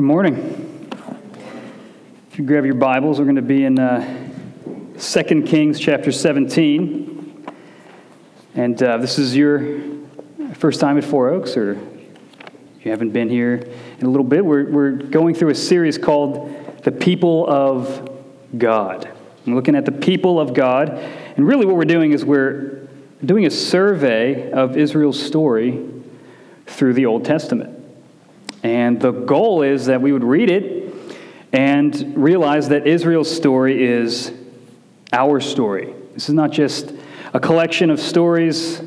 Good morning. If you grab your Bibles, we're going to be in uh, 2 Kings chapter 17. And uh, this is your first time at Four Oaks, or if you haven't been here in a little bit. We're, we're going through a series called The People of God. I'm looking at the people of God. And really, what we're doing is we're doing a survey of Israel's story through the Old Testament. And the goal is that we would read it and realize that Israel's story is our story. This is not just a collection of stories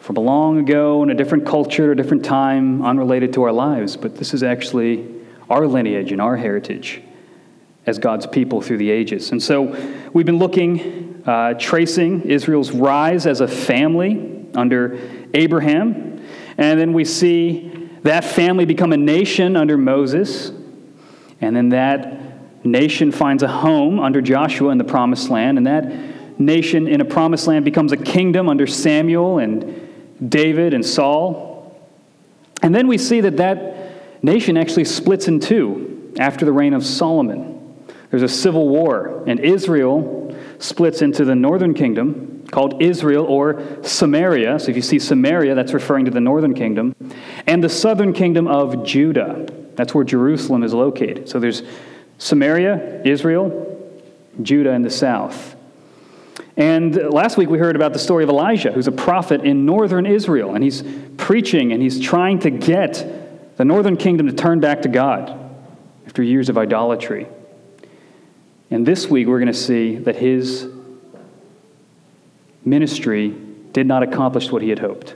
from long ago in a different culture, a different time, unrelated to our lives, but this is actually our lineage and our heritage as God's people through the ages. And so we've been looking, uh, tracing Israel's rise as a family under Abraham, and then we see that family become a nation under Moses, and then that nation finds a home under Joshua in the promised land, and that nation in a promised land becomes a kingdom under Samuel and David and Saul. And then we see that that nation actually splits in two after the reign of Solomon. There's a civil war, and Israel splits into the northern kingdom called Israel or Samaria. So if you see Samaria, that's referring to the northern kingdom, and the southern kingdom of Judah. That's where Jerusalem is located. So there's Samaria, Israel, Judah in the south. And last week we heard about the story of Elijah, who's a prophet in northern Israel, and he's preaching and he's trying to get the northern kingdom to turn back to God after years of idolatry. And this week we're going to see that his ministry did not accomplish what he had hoped.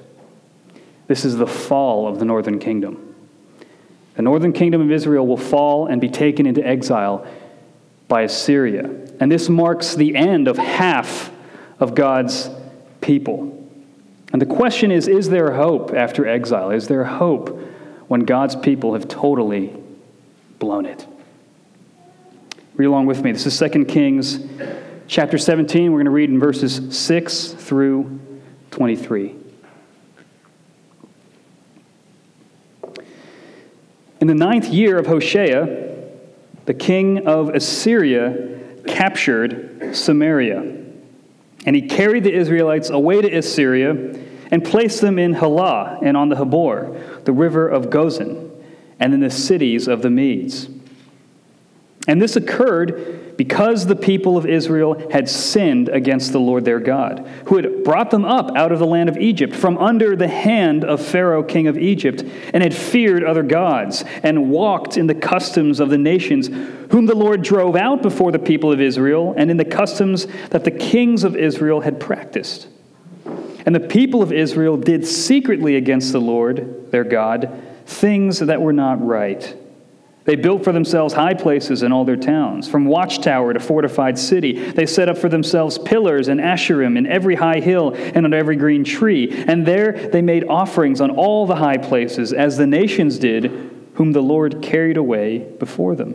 This is the fall of the northern kingdom. The northern kingdom of Israel will fall and be taken into exile by Assyria. And this marks the end of half of God's people. And the question is is there hope after exile? Is there hope when God's people have totally blown it? Read along with me. This is 2 Kings chapter 17. We're going to read in verses 6 through 23. In the ninth year of Hoshea, the king of Assyria captured Samaria. And he carried the Israelites away to Assyria and placed them in Halah and on the Habor, the river of Gozan, and in the cities of the Medes. And this occurred because the people of Israel had sinned against the Lord their God, who had brought them up out of the land of Egypt, from under the hand of Pharaoh, king of Egypt, and had feared other gods, and walked in the customs of the nations, whom the Lord drove out before the people of Israel, and in the customs that the kings of Israel had practiced. And the people of Israel did secretly against the Lord their God things that were not right they built for themselves high places in all their towns, from watchtower to fortified city. They set up for themselves pillars and asherim in every high hill and on every green tree. And there they made offerings on all the high places, as the nations did, whom the Lord carried away before them.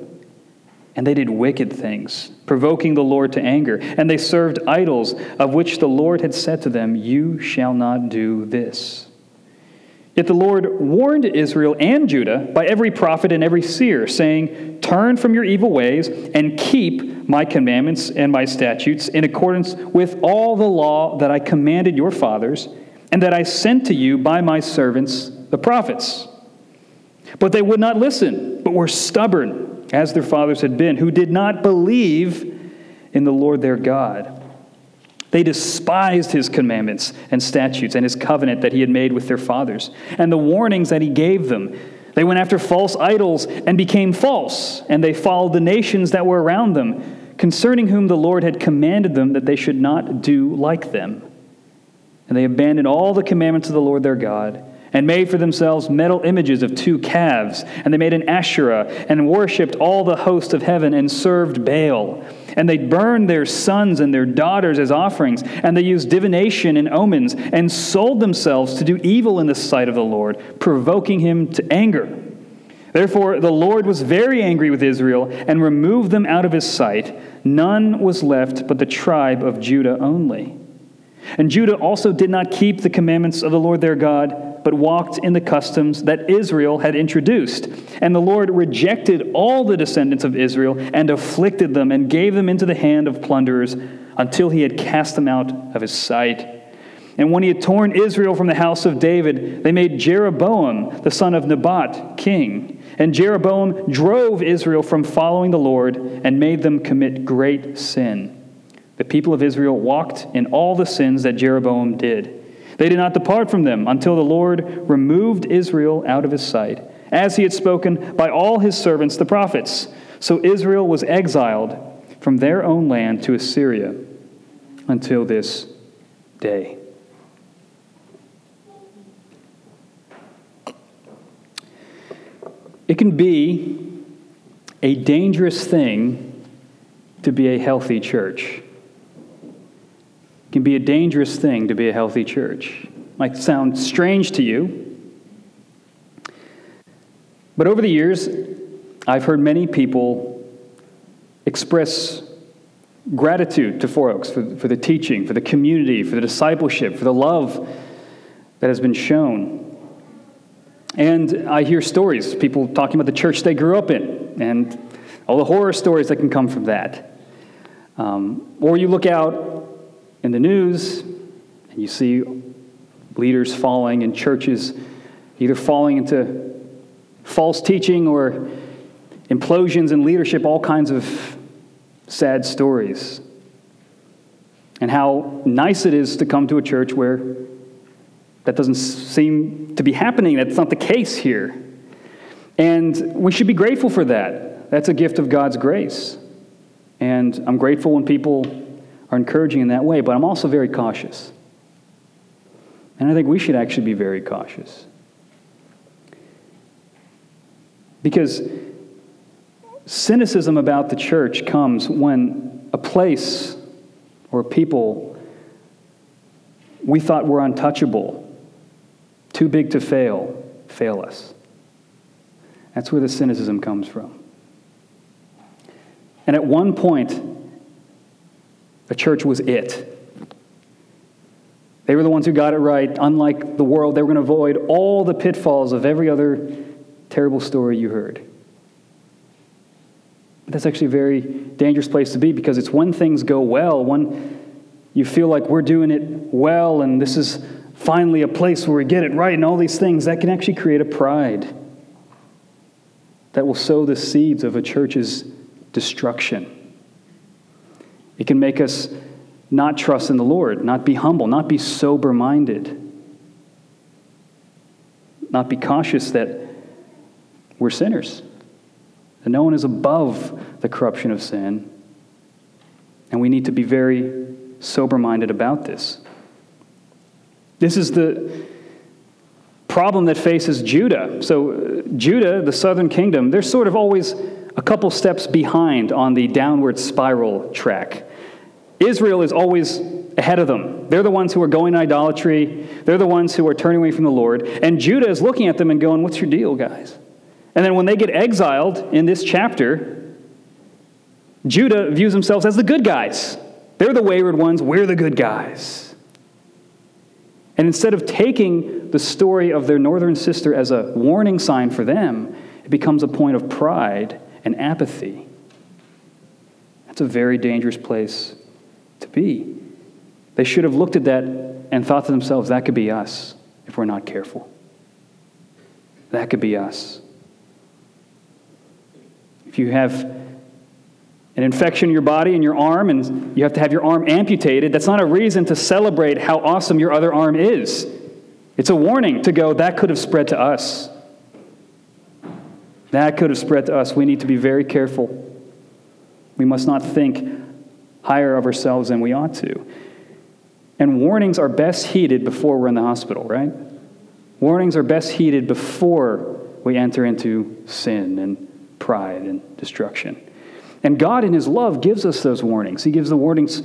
And they did wicked things, provoking the Lord to anger. And they served idols, of which the Lord had said to them, You shall not do this. Yet the Lord warned Israel and Judah by every prophet and every seer, saying, Turn from your evil ways and keep my commandments and my statutes in accordance with all the law that I commanded your fathers and that I sent to you by my servants, the prophets. But they would not listen, but were stubborn, as their fathers had been, who did not believe in the Lord their God. They despised his commandments and statutes and his covenant that he had made with their fathers and the warnings that he gave them. They went after false idols and became false, and they followed the nations that were around them, concerning whom the Lord had commanded them that they should not do like them. And they abandoned all the commandments of the Lord their God and made for themselves metal images of two calves. And they made an Asherah and worshipped all the host of heaven and served Baal. And they burned their sons and their daughters as offerings. And they used divination and omens and sold themselves to do evil in the sight of the Lord, provoking him to anger. Therefore, the Lord was very angry with Israel and removed them out of his sight. None was left but the tribe of Judah only. And Judah also did not keep the commandments of the Lord their God but walked in the customs that Israel had introduced. And the Lord rejected all the descendants of Israel and afflicted them and gave them into the hand of plunderers until he had cast them out of his sight. And when he had torn Israel from the house of David, they made Jeroboam, the son of Nebat, king. And Jeroboam drove Israel from following the Lord and made them commit great sin. The people of Israel walked in all the sins that Jeroboam did. They did not depart from them until the Lord removed Israel out of his sight, as he had spoken by all his servants the prophets. So Israel was exiled from their own land to Assyria until this day. It can be a dangerous thing to be a healthy church. It can be a dangerous thing to be a healthy church. Might sound strange to you. But over the years, I've heard many people express gratitude to Four Oaks for, for the teaching, for the community, for the discipleship, for the love that has been shown. And I hear stories, people talking about the church they grew up in, and all the horror stories that can come from that. Um, or you look out in the news and you see leaders falling and churches, either falling into false teaching or implosions in leadership, all kinds of sad stories. And how nice it is to come to a church where that doesn't seem to be happening. That's not the case here. And we should be grateful for that. That's a gift of God's grace. And I'm grateful when people are encouraging in that way, but I'm also very cautious. And I think we should actually be very cautious. Because cynicism about the church comes when a place or people we thought were untouchable too big to fail, fail us. That's where the cynicism comes from. And at one point, the church was it. They were the ones who got it right. Unlike the world, they were going to avoid all the pitfalls of every other terrible story you heard. But that's actually a very dangerous place to be because it's when things go well, when you feel like we're doing it well and this is finally a place where we get it right and all these things, that can actually create a pride that will sow the seeds of a church's destruction. It can make us not trust in the Lord, not be humble, not be sober minded, not be cautious that we're sinners, that no one is above the corruption of sin. And we need to be very sober minded about this. This is the problem that faces Judah. So, uh, Judah, the southern kingdom, they're sort of always a couple steps behind on the downward spiral track. Israel is always ahead of them. They're the ones who are going idolatry, they're the ones who are turning away from the Lord. And Judah is looking at them and going, What's your deal, guys? And then when they get exiled in this chapter, Judah views themselves as the good guys. They're the wayward ones, we're the good guys. And instead of taking the story of their northern sister as a warning sign for them, it becomes a point of pride and apathy. That's a very dangerous place to be. They should have looked at that and thought to themselves, that could be us if we're not careful. That could be us. If you have an infection in your body and your arm and you have to have your arm amputated, that's not a reason to celebrate how awesome your other arm is. It's a warning to go, that could have spread to us. That could have spread to us. We need to be very careful. We must not think higher of ourselves than we ought to. And warnings are best heeded before we're in the hospital, right? Warnings are best heeded before we enter into sin and pride and destruction. And God, in His love, gives us those warnings. He gives the warnings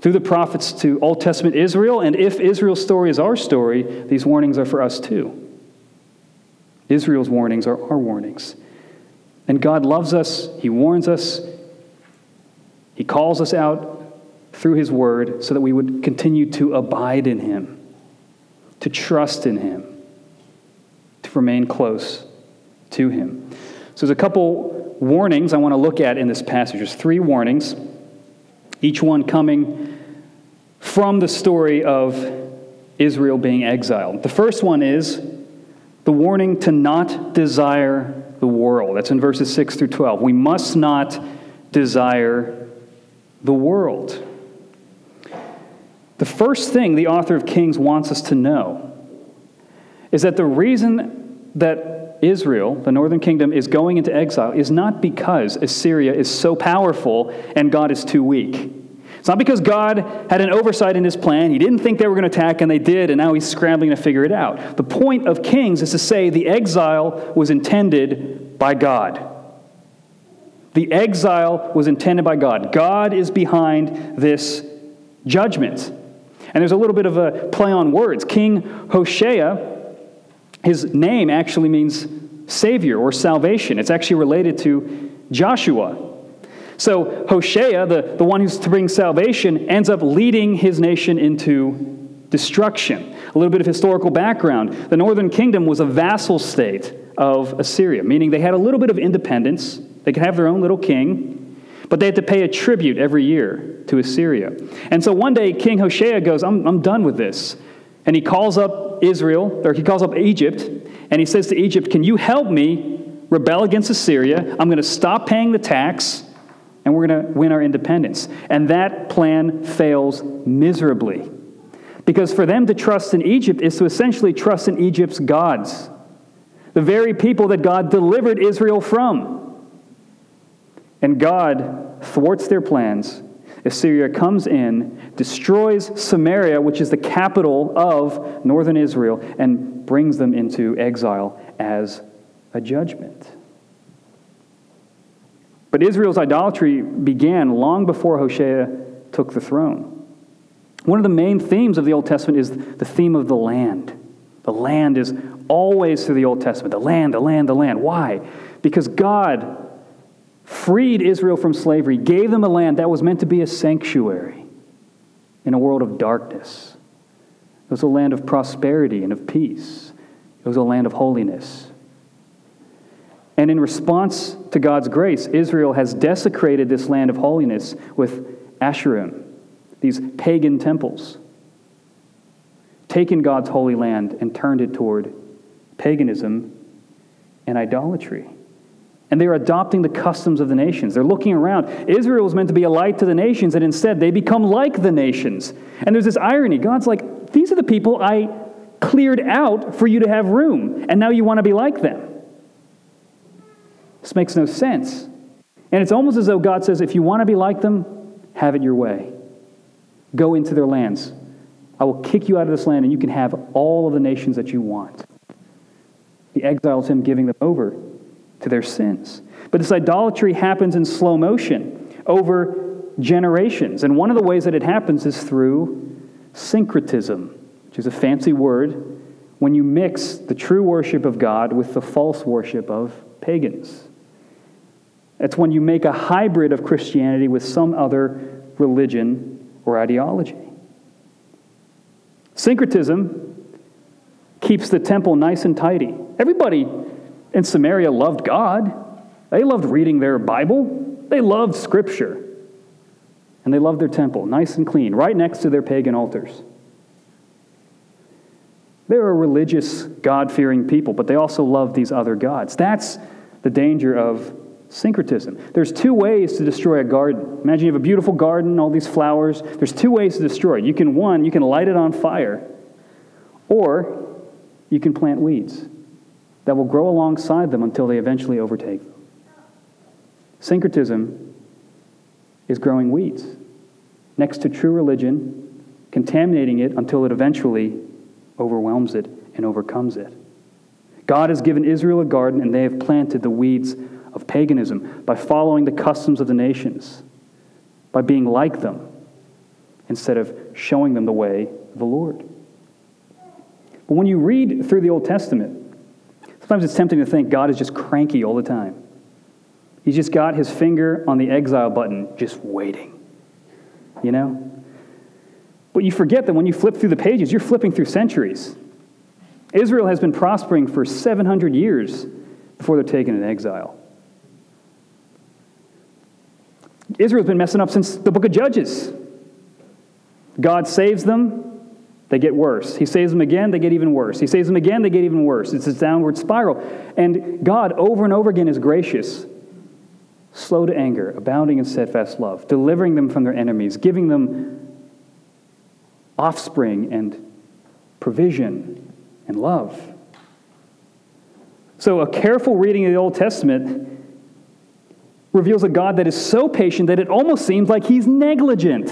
through the prophets to Old Testament Israel, and if Israel's story is our story, these warnings are for us too. Israel's warnings are our warnings. And God loves us, He warns us, He calls us out through His word so that we would continue to abide in Him, to trust in Him, to remain close to him. So there's a couple warnings I want to look at in this passage. There's three warnings, each one coming from the story of Israel being exiled. The first one is the warning to not desire the world. That's in verses 6 through 12. We must not desire the world. The first thing the author of Kings wants us to know is that the reason that Israel, the northern kingdom, is going into exile is not because Assyria is so powerful and God is too weak. It's not because God had an oversight in his plan. He didn't think they were going to attack, and they did, and now he's scrambling to figure it out. The point of Kings is to say the exile was intended by God. The exile was intended by God. God is behind this judgment. And there's a little bit of a play on words. King Hoshea his name actually means Savior or salvation. It's actually related to Joshua. So Hoshea, the, the one who's to bring salvation, ends up leading his nation into destruction. A little bit of historical background. The northern kingdom was a vassal state of Assyria, meaning they had a little bit of independence. They could have their own little king, but they had to pay a tribute every year to Assyria. And so one day, King Hoshea goes, I'm, I'm done with this. And he calls up Israel, or he calls up Egypt, and he says to Egypt, Can you help me rebel against Assyria? I'm going to stop paying the tax, and we're going to win our independence. And that plan fails miserably. Because for them to trust in Egypt is to essentially trust in Egypt's gods, the very people that God delivered Israel from. And God thwarts their plans Assyria comes in, destroys Samaria, which is the capital of northern Israel, and brings them into exile as a judgment. But Israel's idolatry began long before Hoshea took the throne. One of the main themes of the Old Testament is the theme of the land. The land is always through the Old Testament. The land, the land, the land. Why? Because God freed Israel from slavery, gave them a land that was meant to be a sanctuary in a world of darkness. It was a land of prosperity and of peace, it was a land of holiness. And in response to God's grace, Israel has desecrated this land of holiness with Asherim, these pagan temples, taken God's holy land and turned it toward paganism and idolatry and they're adopting the customs of the nations. They're looking around. Israel was meant to be a light to the nations, and instead they become like the nations. And there's this irony. God's like, these are the people I cleared out for you to have room, and now you want to be like them. This makes no sense. And it's almost as though God says, if you want to be like them, have it your way. Go into their lands. I will kick you out of this land, and you can have all of the nations that you want. The exile is him giving them over to their sins. But this idolatry happens in slow motion over generations. And one of the ways that it happens is through syncretism, which is a fancy word when you mix the true worship of God with the false worship of pagans. It's when you make a hybrid of Christianity with some other religion or ideology. Syncretism keeps the temple nice and tidy. Everybody in Samaria loved God. They loved reading their Bible. They loved Scripture. And they loved their temple, nice and clean, right next to their pagan altars. They're a religious, God fearing people, but they also love these other gods. That's the danger of syncretism. There's two ways to destroy a garden. Imagine you have a beautiful garden, all these flowers. There's two ways to destroy it. You can, one, you can light it on fire, or you can plant weeds that will grow alongside them until they eventually overtake. Syncretism is growing weeds next to true religion, contaminating it until it eventually overwhelms it and overcomes it. God has given Israel a garden, and they have planted the weeds of paganism by following the customs of the nations, by being like them, instead of showing them the way of the Lord. But when you read through the Old Testament, Sometimes it's tempting to think God is just cranky all the time. He's just got his finger on the exile button, just waiting. You know? But you forget that when you flip through the pages, you're flipping through centuries. Israel has been prospering for 700 years before they're taken in exile. Israel's been messing up since the book of Judges. God saves them, they get worse. He saves them again, they get even worse. He saves them again, they get even worse. It's a downward spiral. And God, over and over again, is gracious, slow to anger, abounding in steadfast love, delivering them from their enemies, giving them offspring and provision and love. So, a careful reading of the Old Testament reveals a God that is so patient that it almost seems like he's negligent.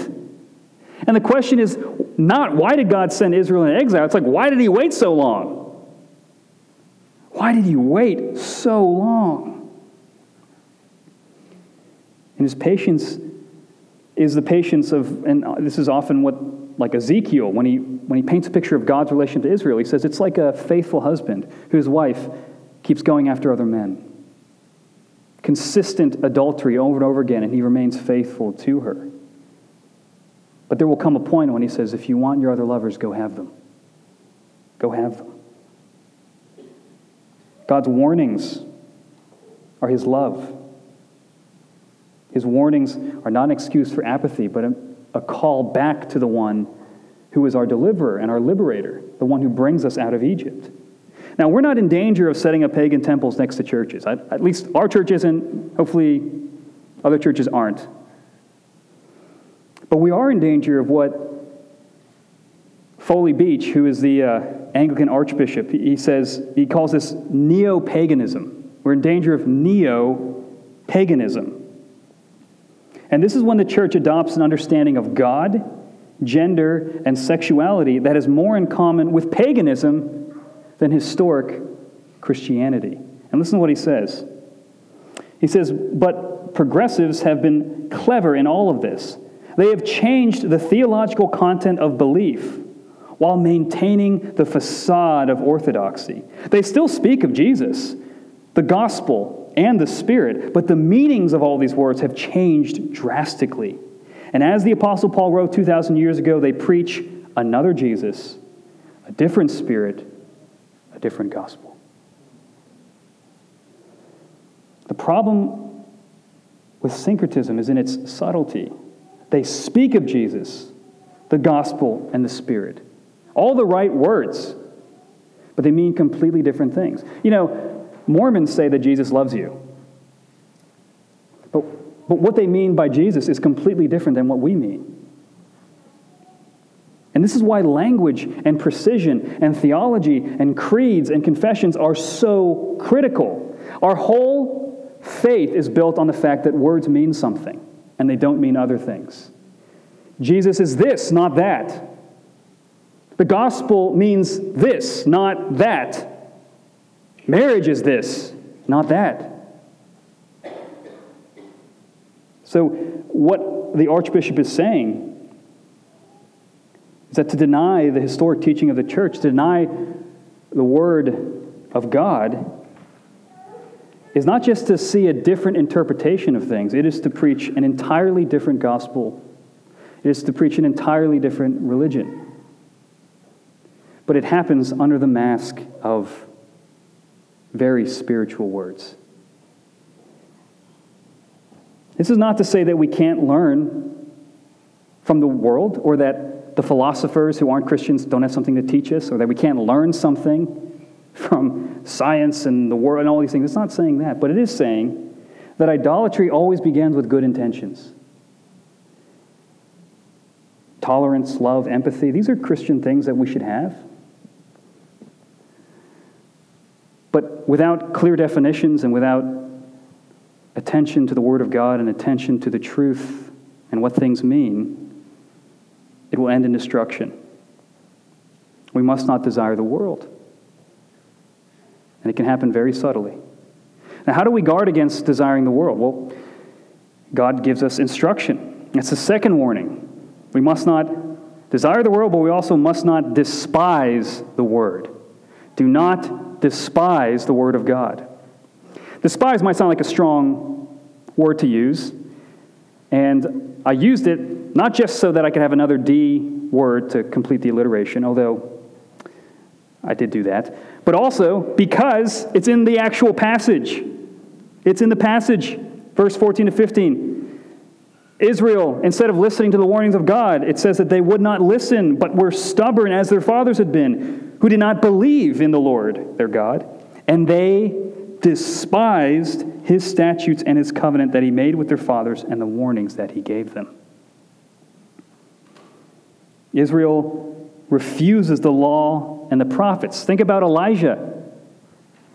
And the question is not why did God send Israel in exile? It's like, why did he wait so long? Why did he wait so long? And his patience is the patience of, and this is often what, like Ezekiel, when he, when he paints a picture of God's relation to Israel, he says it's like a faithful husband whose wife keeps going after other men consistent adultery over and over again, and he remains faithful to her. But there will come a point when he says, If you want your other lovers, go have them. Go have them. God's warnings are his love. His warnings are not an excuse for apathy, but a, a call back to the one who is our deliverer and our liberator, the one who brings us out of Egypt. Now, we're not in danger of setting up pagan temples next to churches. At least our church isn't. Hopefully, other churches aren't. But we are in danger of what Foley Beach, who is the uh, Anglican archbishop, he says, he calls this neo paganism. We're in danger of neo paganism. And this is when the church adopts an understanding of God, gender, and sexuality that has more in common with paganism than historic Christianity. And listen to what he says. He says, But progressives have been clever in all of this. They have changed the theological content of belief while maintaining the facade of orthodoxy. They still speak of Jesus, the gospel, and the Spirit, but the meanings of all these words have changed drastically. And as the Apostle Paul wrote 2,000 years ago, they preach another Jesus, a different Spirit, different gospel. The problem with syncretism is in its subtlety. They speak of Jesus, the gospel, and the Spirit. All the right words, but they mean completely different things. You know, Mormons say that Jesus loves you. But, but what they mean by Jesus is completely different than what we mean. And this is why language and precision and theology and creeds and confessions are so critical. Our whole faith is built on the fact that words mean something and they don't mean other things. Jesus is this, not that. The gospel means this, not that. Marriage is this, not that. So, what the Archbishop is saying is that to deny the historic teaching of the church, to deny the Word of God, is not just to see a different interpretation of things, it is to preach an entirely different gospel. It is to preach an entirely different religion. But it happens under the mask of very spiritual words. This is not to say that we can't learn from the world or the philosophers who aren't Christians don't have something to teach us, or that we can't learn something from science and the world and all these things. It's not saying that, but it is saying that idolatry always begins with good intentions. Tolerance, love, empathy, these are Christian things that we should have. But without clear definitions and without attention to the Word of God and attention to the truth and what things mean, it will end in destruction. We must not desire the world. And it can happen very subtly. Now, how do we guard against desiring the world? Well, God gives us instruction. It's the second warning. We must not desire the world, but we also must not despise the word. Do not despise the word of God. Despise might sound like a strong word to use, and I used it not just so that I could have another D word to complete the alliteration, although I did do that. But also because it's in the actual passage. It's in the passage, verse 14 to 15. Israel, instead of listening to the warnings of God, it says that they would not listen, but were stubborn as their fathers had been, who did not believe in the Lord their God. And they despised his statutes and his covenant that he made with their fathers and the warnings that he gave them. Israel refuses the law and the prophets. Think about Elijah,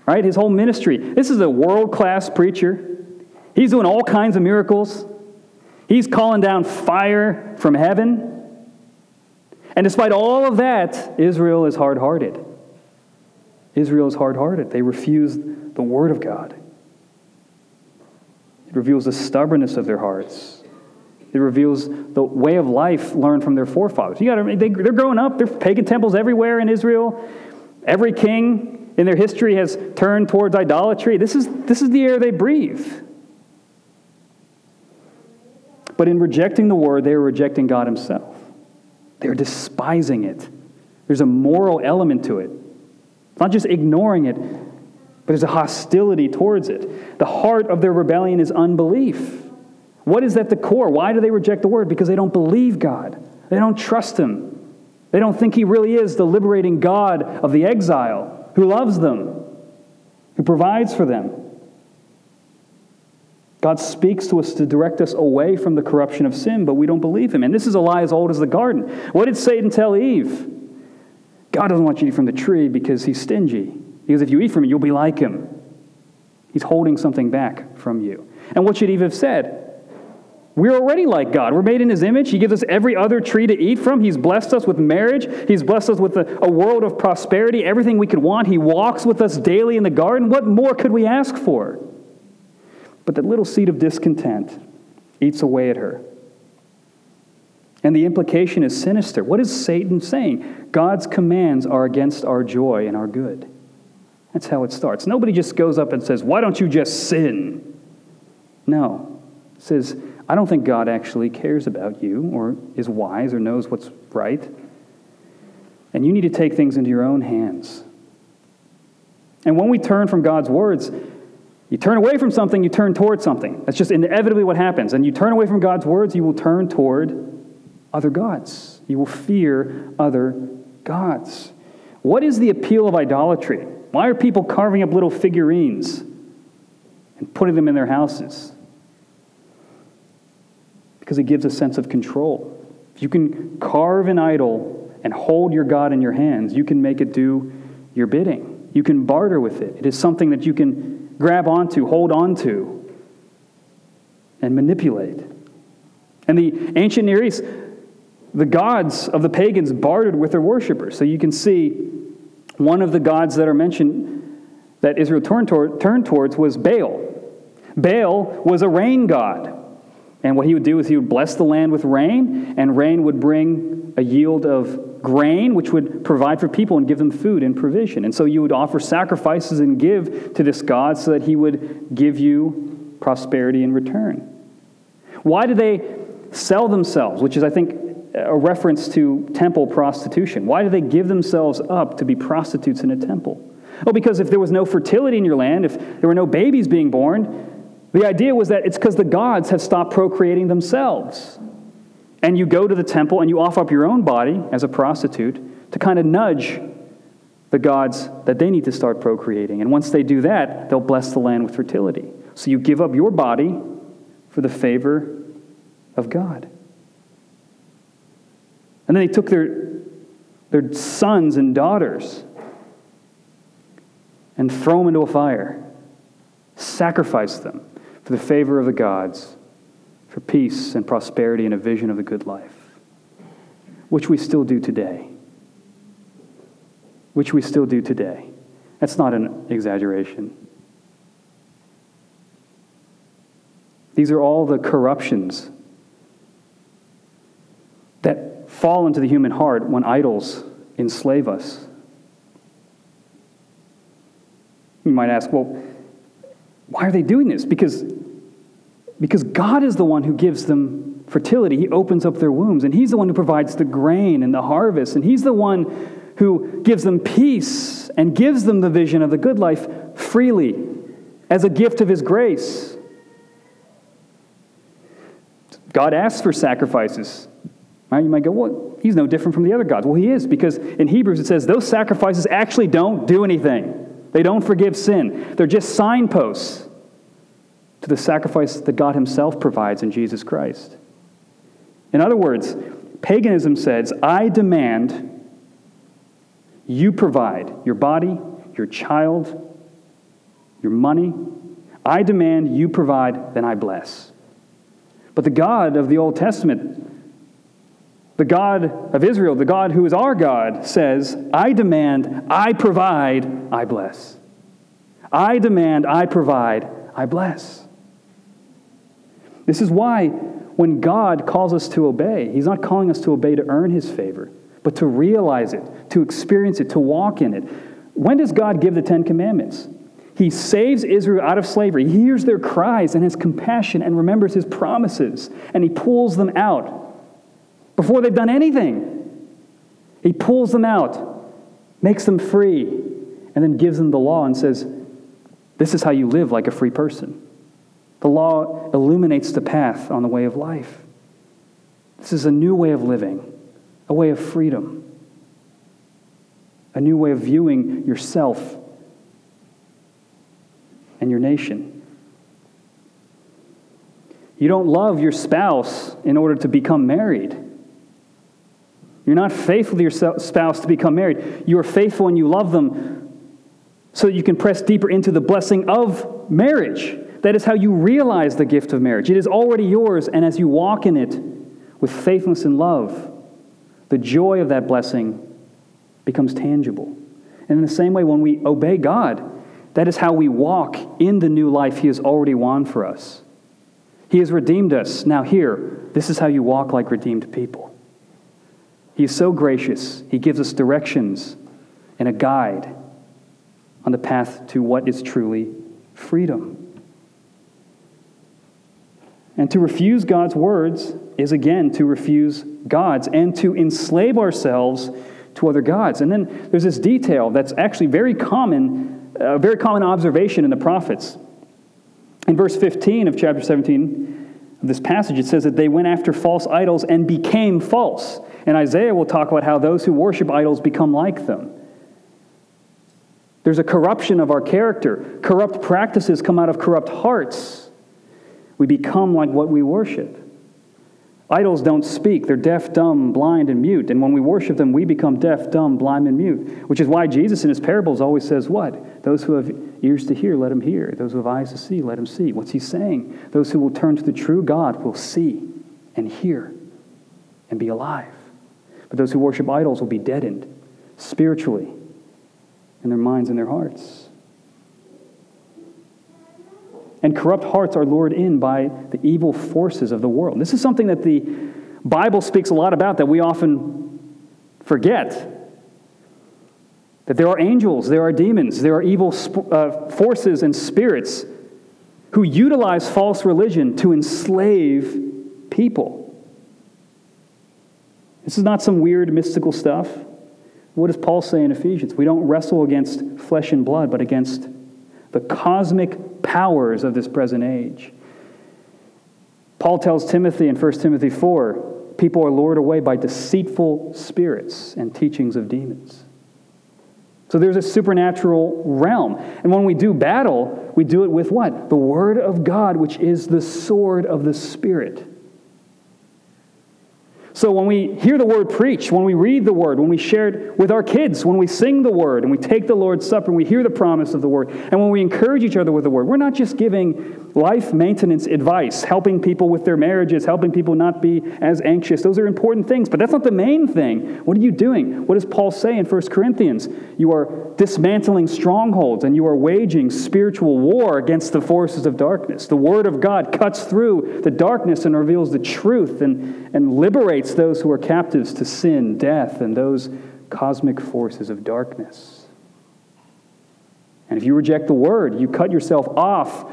right? His whole ministry. This is a world class preacher. He's doing all kinds of miracles. He's calling down fire from heaven. And despite all of that, Israel is hard hearted. Israel is hard hearted. They refuse the word of God. It reveals the stubbornness of their hearts. It reveals the way of life learned from their forefathers. You got they, they're growing up. There are pagan temples everywhere in Israel. Every king in their history has turned towards idolatry. This is, this is the air they breathe. But in rejecting the word, they are rejecting God Himself. They're despising it. There's a moral element to it. It's not just ignoring it, but there's a hostility towards it. The heart of their rebellion is unbelief. What is at the core? Why do they reject the word? Because they don't believe God, they don't trust Him. They don't think He really is the liberating God of the exile who loves them, who provides for them. God speaks to us to direct us away from the corruption of sin, but we don't believe him. And this is a lie as old as the garden. What did Satan tell Eve? God doesn't want you to eat from the tree because he's stingy. Because if you eat from it, you'll be like him. He's holding something back from you. And what should Eve have said? We're already like God. We're made in His image. He gives us every other tree to eat from. He's blessed us with marriage. He's blessed us with a, a, world of prosperity, everything we could want. He walks with us daily in the garden. What more could we ask for? But that little seed of discontent eats away at her. And the implication is sinister. What is Satan saying? God's commands are against our joy and our good. That's how it starts. Nobody just goes up and says, Why don't you just sin? No. It says, I don't think God actually cares about you or is wise or knows what's right. And you need to take things into your own hands. And when we turn from God's words, you turn away from something, you turn toward something. That's just inevitably what happens. And you turn away from God's words, you will turn toward other gods. You will fear other gods. What is the appeal of idolatry? Why are people carving up little figurines and putting them in their houses? Because it gives a sense of control. If you can carve an idol and hold your God in your hands, you can make it do your bidding. You can barter with it. It is something that you can grab onto, hold onto, and manipulate. And the ancient Near East, the gods of the pagans bartered with their worshippers. So you can see one of the gods that are mentioned that Israel turned, toward, turned towards was Baal. Baal was a rain god. And what he would do is he would bless the land with rain, and rain would bring a yield of grain, which would provide for people and give them food and provision. And so you would offer sacrifices and give to this God so that he would give you prosperity in return. Why did they sell themselves, which is, I think, a reference to temple prostitution? Why do they give themselves up to be prostitutes in a temple? Oh, because if there was no fertility in your land, if there were no babies being born, the idea was that it's because the gods have stopped procreating themselves. And you go to the temple and you offer up your own body as a prostitute to kind of nudge the gods that they need to start procreating. And once they do that, they'll bless the land with fertility. So you give up your body for the favor of God. And then they took their, their sons and daughters and throw them into a fire, sacrifice them for the favor of the gods, for peace and prosperity and a vision of the good life, which we still do today. Which we still do today. That's not an exaggeration. These are all the corruptions that fall into the human heart when idols enslave us. You might ask, well, why are they doing this? Because, because God is the one who gives them fertility. He opens up their wombs, and He's the one who provides the grain and the harvest, and He's the one who gives them peace and gives them the vision of the good life freely as a gift of his grace. God asks for sacrifices. Right? You might go, well, he's no different from the other gods. Well, he is, because in Hebrews it says those sacrifices actually don't do anything. They don't forgive sin. They're just signposts to the sacrifice that God himself provides in Jesus Christ. In other words, paganism says, I demand you provide your body, your child, your money. I demand you provide, then I bless. But the God of the Old Testament, the God of Israel, the God who is our God, says, I demand, I provide, I bless. I demand, I provide, I bless. This is why when God calls us to obey, He's not calling us to obey to earn His favor, but to realize it, to experience it, to walk in it. When does God give the Ten Commandments? He saves Israel out of slavery. He hears their cries and has compassion and remembers his promises, and he pulls them out before they've done anything. He pulls them out, makes them free, and then gives them the law and says, This is how you live like a free person. The law illuminates the path on the way of life. This is a new way of living, a way of freedom, a new way of viewing yourself and your nation. You don't love your spouse in order to become married. You're not faithful to your spouse to become married. You are faithful and you love them so that you can press deeper into the blessing of marriage. That is how you realize the gift of marriage. It is already yours, and as you walk in it with faithfulness and love, the joy of that blessing becomes tangible. And in the same way, when we obey God, that is how we walk in the new life He has already won for us. He has redeemed us. Now, here, this is how you walk like redeemed people. He is so gracious, He gives us directions and a guide on the path to what is truly freedom. And to refuse God's words is again to refuse God's and to enslave ourselves to other gods. And then there's this detail that's actually very common a very common observation in the prophets. In verse 15 of chapter 17 of this passage, it says that they went after false idols and became false. And Isaiah will talk about how those who worship idols become like them. There's a corruption of our character. Corrupt practices come out of corrupt hearts. We become like what we worship. Idols don't speak. They're deaf, dumb, blind, and mute. And when we worship them, we become deaf, dumb, blind, and mute. Which is why Jesus in his parables always says, What? Those who have ears to hear, let them hear. Those who have eyes to see, let them see. What's he saying? Those who will turn to the true God will see and hear and be alive. But those who worship idols will be deadened spiritually in their minds and their hearts. And corrupt hearts are lured in by the evil forces of the world. This is something that the Bible speaks a lot about that we often forget. That there are angels, there are demons, there are evil sp- uh, forces and spirits who utilize false religion to enslave people. This is not some weird mystical stuff. What does Paul say in Ephesians? We don't wrestle against flesh and blood, but against the cosmic powers of this present age. Paul tells Timothy in 1 Timothy 4 people are lured away by deceitful spirits and teachings of demons. So there's a supernatural realm. And when we do battle, we do it with what? The Word of God, which is the sword of the Spirit. So when we hear the word preached, when we read the word, when we share it with our kids, when we sing the word, and we take the Lord's Supper, and we hear the promise of the word, and when we encourage each other with the word, we're not just giving life maintenance advice, helping people with their marriages, helping people not be as anxious. Those are important things, but that's not the main thing. What are you doing? What does Paul say in 1 Corinthians? You are dismantling strongholds and you are waging spiritual war against the forces of darkness. The word of God cuts through the darkness and reveals the truth and, and liberates liberates those who are captives to sin, death, and those cosmic forces of darkness. And if you reject the word, you cut yourself off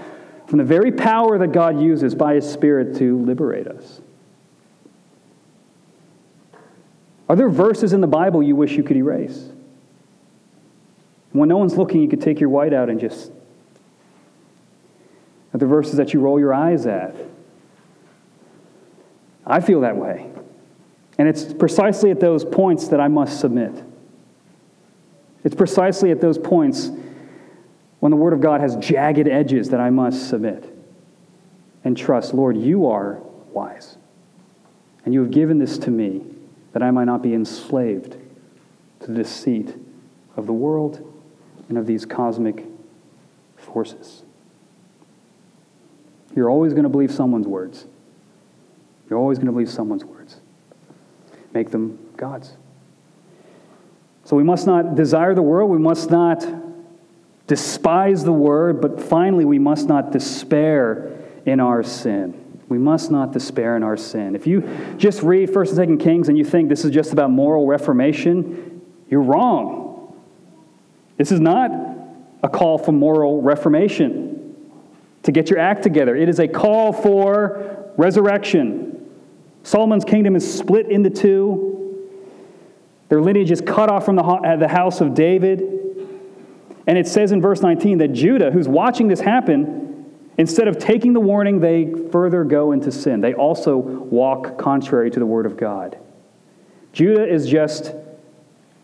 from the very power that God uses by his Spirit to liberate us. Are there verses in the Bible you wish you could erase? When no one's looking, you could take your white out and just. At the verses that you roll your eyes at. I feel that way. And it's precisely at those points that I must submit. It's precisely at those points when the Word of God has jagged edges that I must submit and trust, Lord, you are wise. And you have given this to me that I might not be enslaved to the deceit of the world and of these cosmic forces. You're always going to believe someone's words. You're always going to believe someone's words. Make them God's. So we must not desire the world, we must not despise the word, but finally, we must not despair in our sin. We must not despair in our sin. If you just read 1st and 2nd Kings and you think this is just about moral reformation, you're wrong. This is not a call for moral reformation to get your act together. It is a call for resurrection. Solomon's kingdom is split into two. Their lineage is cut off from the, uh, the house of David. And it says in verse 19 that Judah, who's watching this happen, instead of taking the warning, they further go into sin. They also walk contrary to the word of God. Judah is just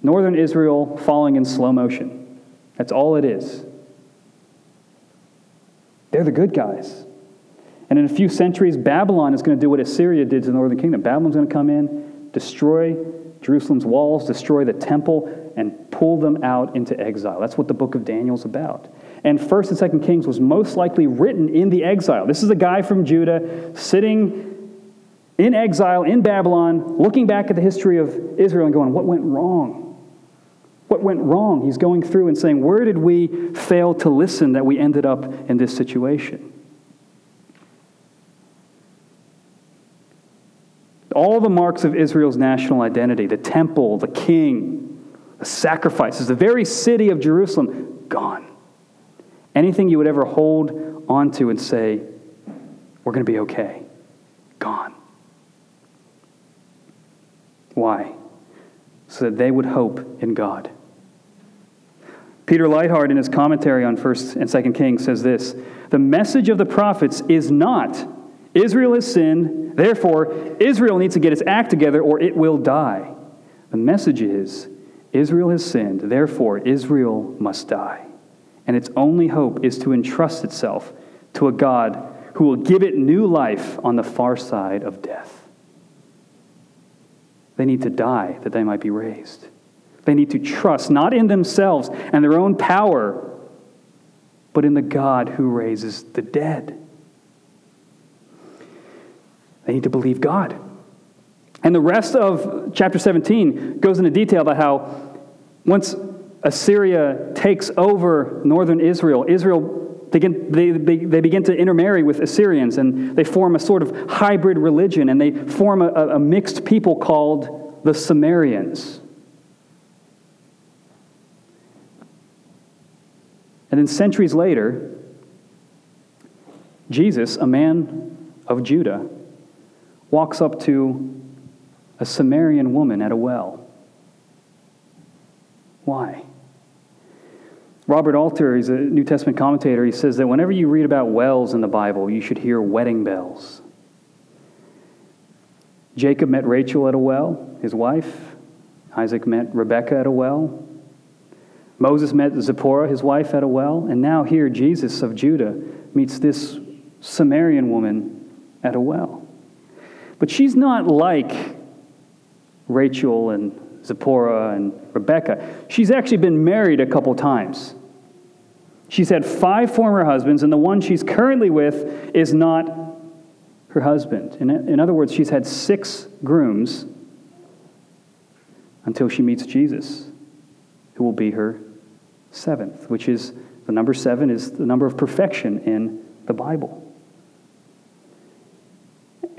northern Israel falling in slow motion. That's all it is. They're the good guys. And in a few centuries, Babylon is going to do what Assyria did to the northern kingdom. Babylon's going to come in, destroy Jerusalem's walls, destroy the temple, and pull them out into exile. That's what the book of Daniel's about. And 1st and 2nd Kings was most likely written in the exile. This is a guy from Judah sitting in exile in Babylon, looking back at the history of Israel and going, What went wrong? What went wrong? He's going through and saying, Where did we fail to listen that we ended up in this situation? All the marks of Israel's national identity the temple, the king, the sacrifices, the very city of Jerusalem gone. Anything you would ever hold onto and say, we're going to be okay, gone. Why? So that they would hope in God. Peter Leithart, in his commentary on 1st and 2nd Kings, says this The message of the prophets is not Israel has sinned, therefore, Israel needs to get its act together or it will die. The message is Israel has sinned, therefore, Israel must die. And its only hope is to entrust itself to a God who will give it new life on the far side of death. They need to die that they might be raised. They need to trust not in themselves and their own power, but in the God who raises the dead. They need to believe God. And the rest of chapter 17 goes into detail about how once Assyria takes over northern Israel, Israel begin, they, they, they begin to intermarry with Assyrians and they form a sort of hybrid religion and they form a, a mixed people called the Samaritans. And then centuries later, Jesus, a man of Judah, walks up to a Samaritan woman at a well. Why? Robert Alter, he's a New Testament commentator, he says that whenever you read about wells in the Bible, you should hear wedding bells. Jacob met Rachel at a well, his wife. Isaac met Rebekah at a well. Moses met Zipporah, his wife, at a well. And now here, Jesus of Judah meets this Samaritan woman at a well. But she's not like Rachel and Zipporah and Rebecca. She's actually been married a couple times. She's had five former husbands, and the one she's currently with is not her husband. In, in other words, she's had six grooms until she meets Jesus, who will be her seventh, which is the number seven is the number of perfection in the Bible.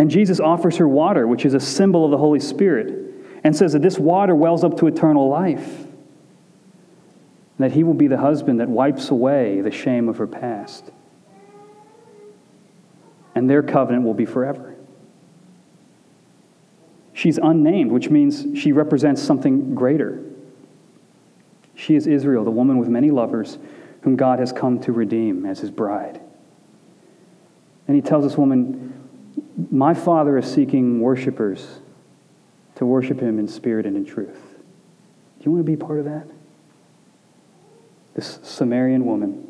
And Jesus offers her water, which is a symbol of the Holy Spirit, and says that this water wells up to eternal life. That he will be the husband that wipes away the shame of her past. And their covenant will be forever. She's unnamed, which means she represents something greater. She is Israel, the woman with many lovers, whom God has come to redeem as his bride. And he tells this woman, My father is seeking worshipers to worship him in spirit and in truth. Do you want to be part of that? This Samaritan woman.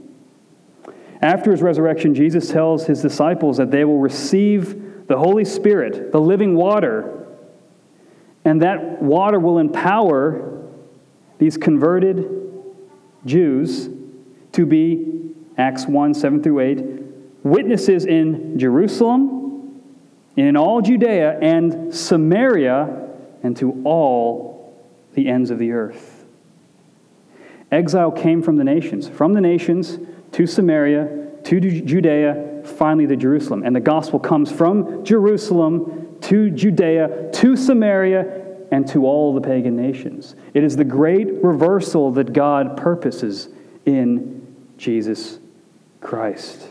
After his resurrection, Jesus tells his disciples that they will receive the Holy Spirit, the living water, and that water will empower these converted Jews to be, Acts 1 7 through 8, witnesses in Jerusalem, in all Judea and Samaria, and to all the ends of the earth. Exile came from the nations, from the nations to Samaria, to Judea, finally to Jerusalem. And the gospel comes from Jerusalem to Judea, to Samaria, and to all the pagan nations. It is the great reversal that God purposes in Jesus Christ.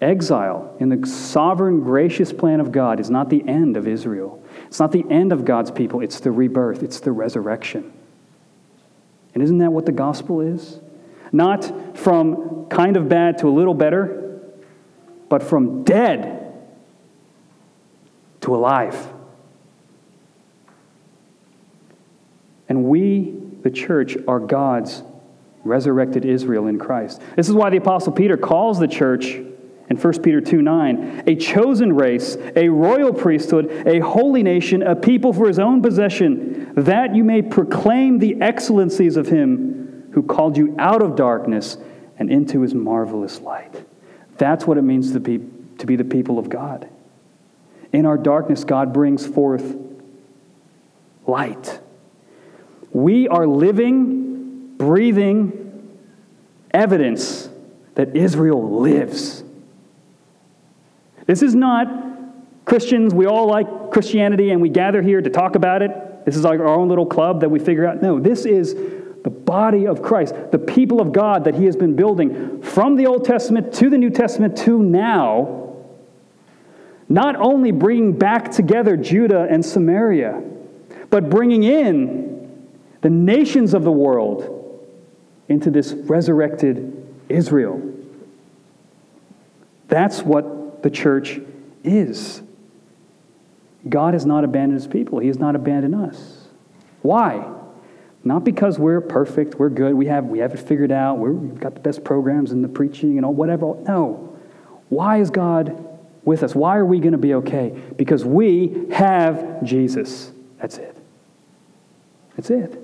Exile in the sovereign, gracious plan of God is not the end of Israel. It's not the end of God's people, it's the rebirth, it's the resurrection. And isn't that what the gospel is? Not from kind of bad to a little better, but from dead to alive. And we, the church, are God's resurrected Israel in Christ. This is why the Apostle Peter calls the church in 1 Peter 2 9, a chosen race, a royal priesthood, a holy nation, a people for his own possession, that you may proclaim the excellencies of him who called you out of darkness and into his marvelous light. That's what it means to be, to be the people of God. In our darkness, God brings forth light. We are living, breathing evidence that Israel lives. This is not Christians, we all like Christianity and we gather here to talk about it. This is like our own little club that we figure out. No, this is the body of Christ, the people of God that He has been building from the Old Testament to the New Testament to now. Not only bringing back together Judah and Samaria, but bringing in the nations of the world into this resurrected Israel. That's what the church is. God has not abandoned his people, he has not abandoned us. Why? Not because we're perfect, we're good, we have, we have it figured out, we have got the best programs and the preaching and all, whatever. No. Why is God with us? Why are we going to be okay? Because we have Jesus. That's it. That's it.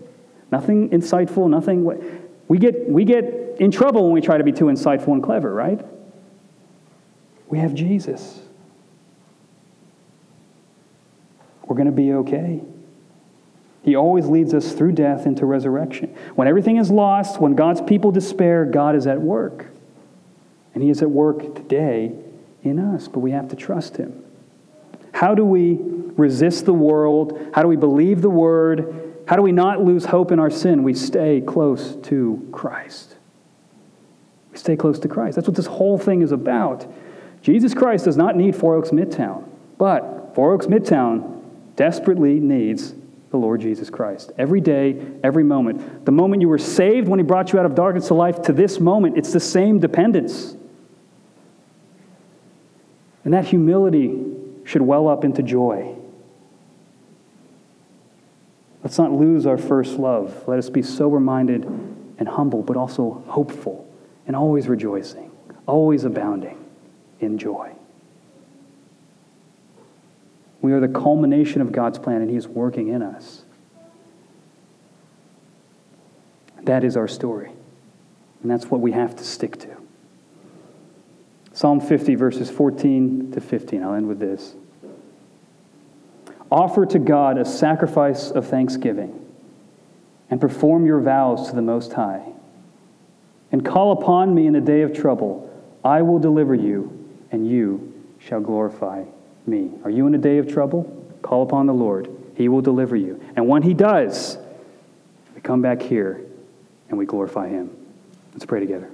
Nothing insightful, nothing. We get, we get in trouble when we try to be too insightful and clever, right? We have Jesus. We're going to be okay. He always leads us through death into resurrection. When everything is lost, when God's people despair, God is at work. And He is at work today in us, but we have to trust Him. How do we resist the world? How do we believe the word? How do we not lose hope in our sin? We stay close to Christ. We stay close to Christ. That's what this whole thing is about. Jesus Christ does not need Four Oaks Midtown, but Four Oaks Midtown desperately needs the Lord Jesus Christ. Every day, every moment. The moment you were saved when He brought you out of darkness to life to this moment, it's the same dependence. And that humility should well up into joy. Let's not lose our first love. Let us be sober minded and humble, but also hopeful and always rejoicing, always abounding in joy. We are the culmination of God's plan, and He is working in us. That is our story, and that's what we have to stick to. Psalm 50, verses 14 to 15. I'll end with this. Offer to God a sacrifice of thanksgiving and perform your vows to the Most High. And call upon me in the day of trouble. I will deliver you, and you shall glorify me. Are you in a day of trouble? Call upon the Lord. He will deliver you. And when He does, we come back here and we glorify Him. Let's pray together.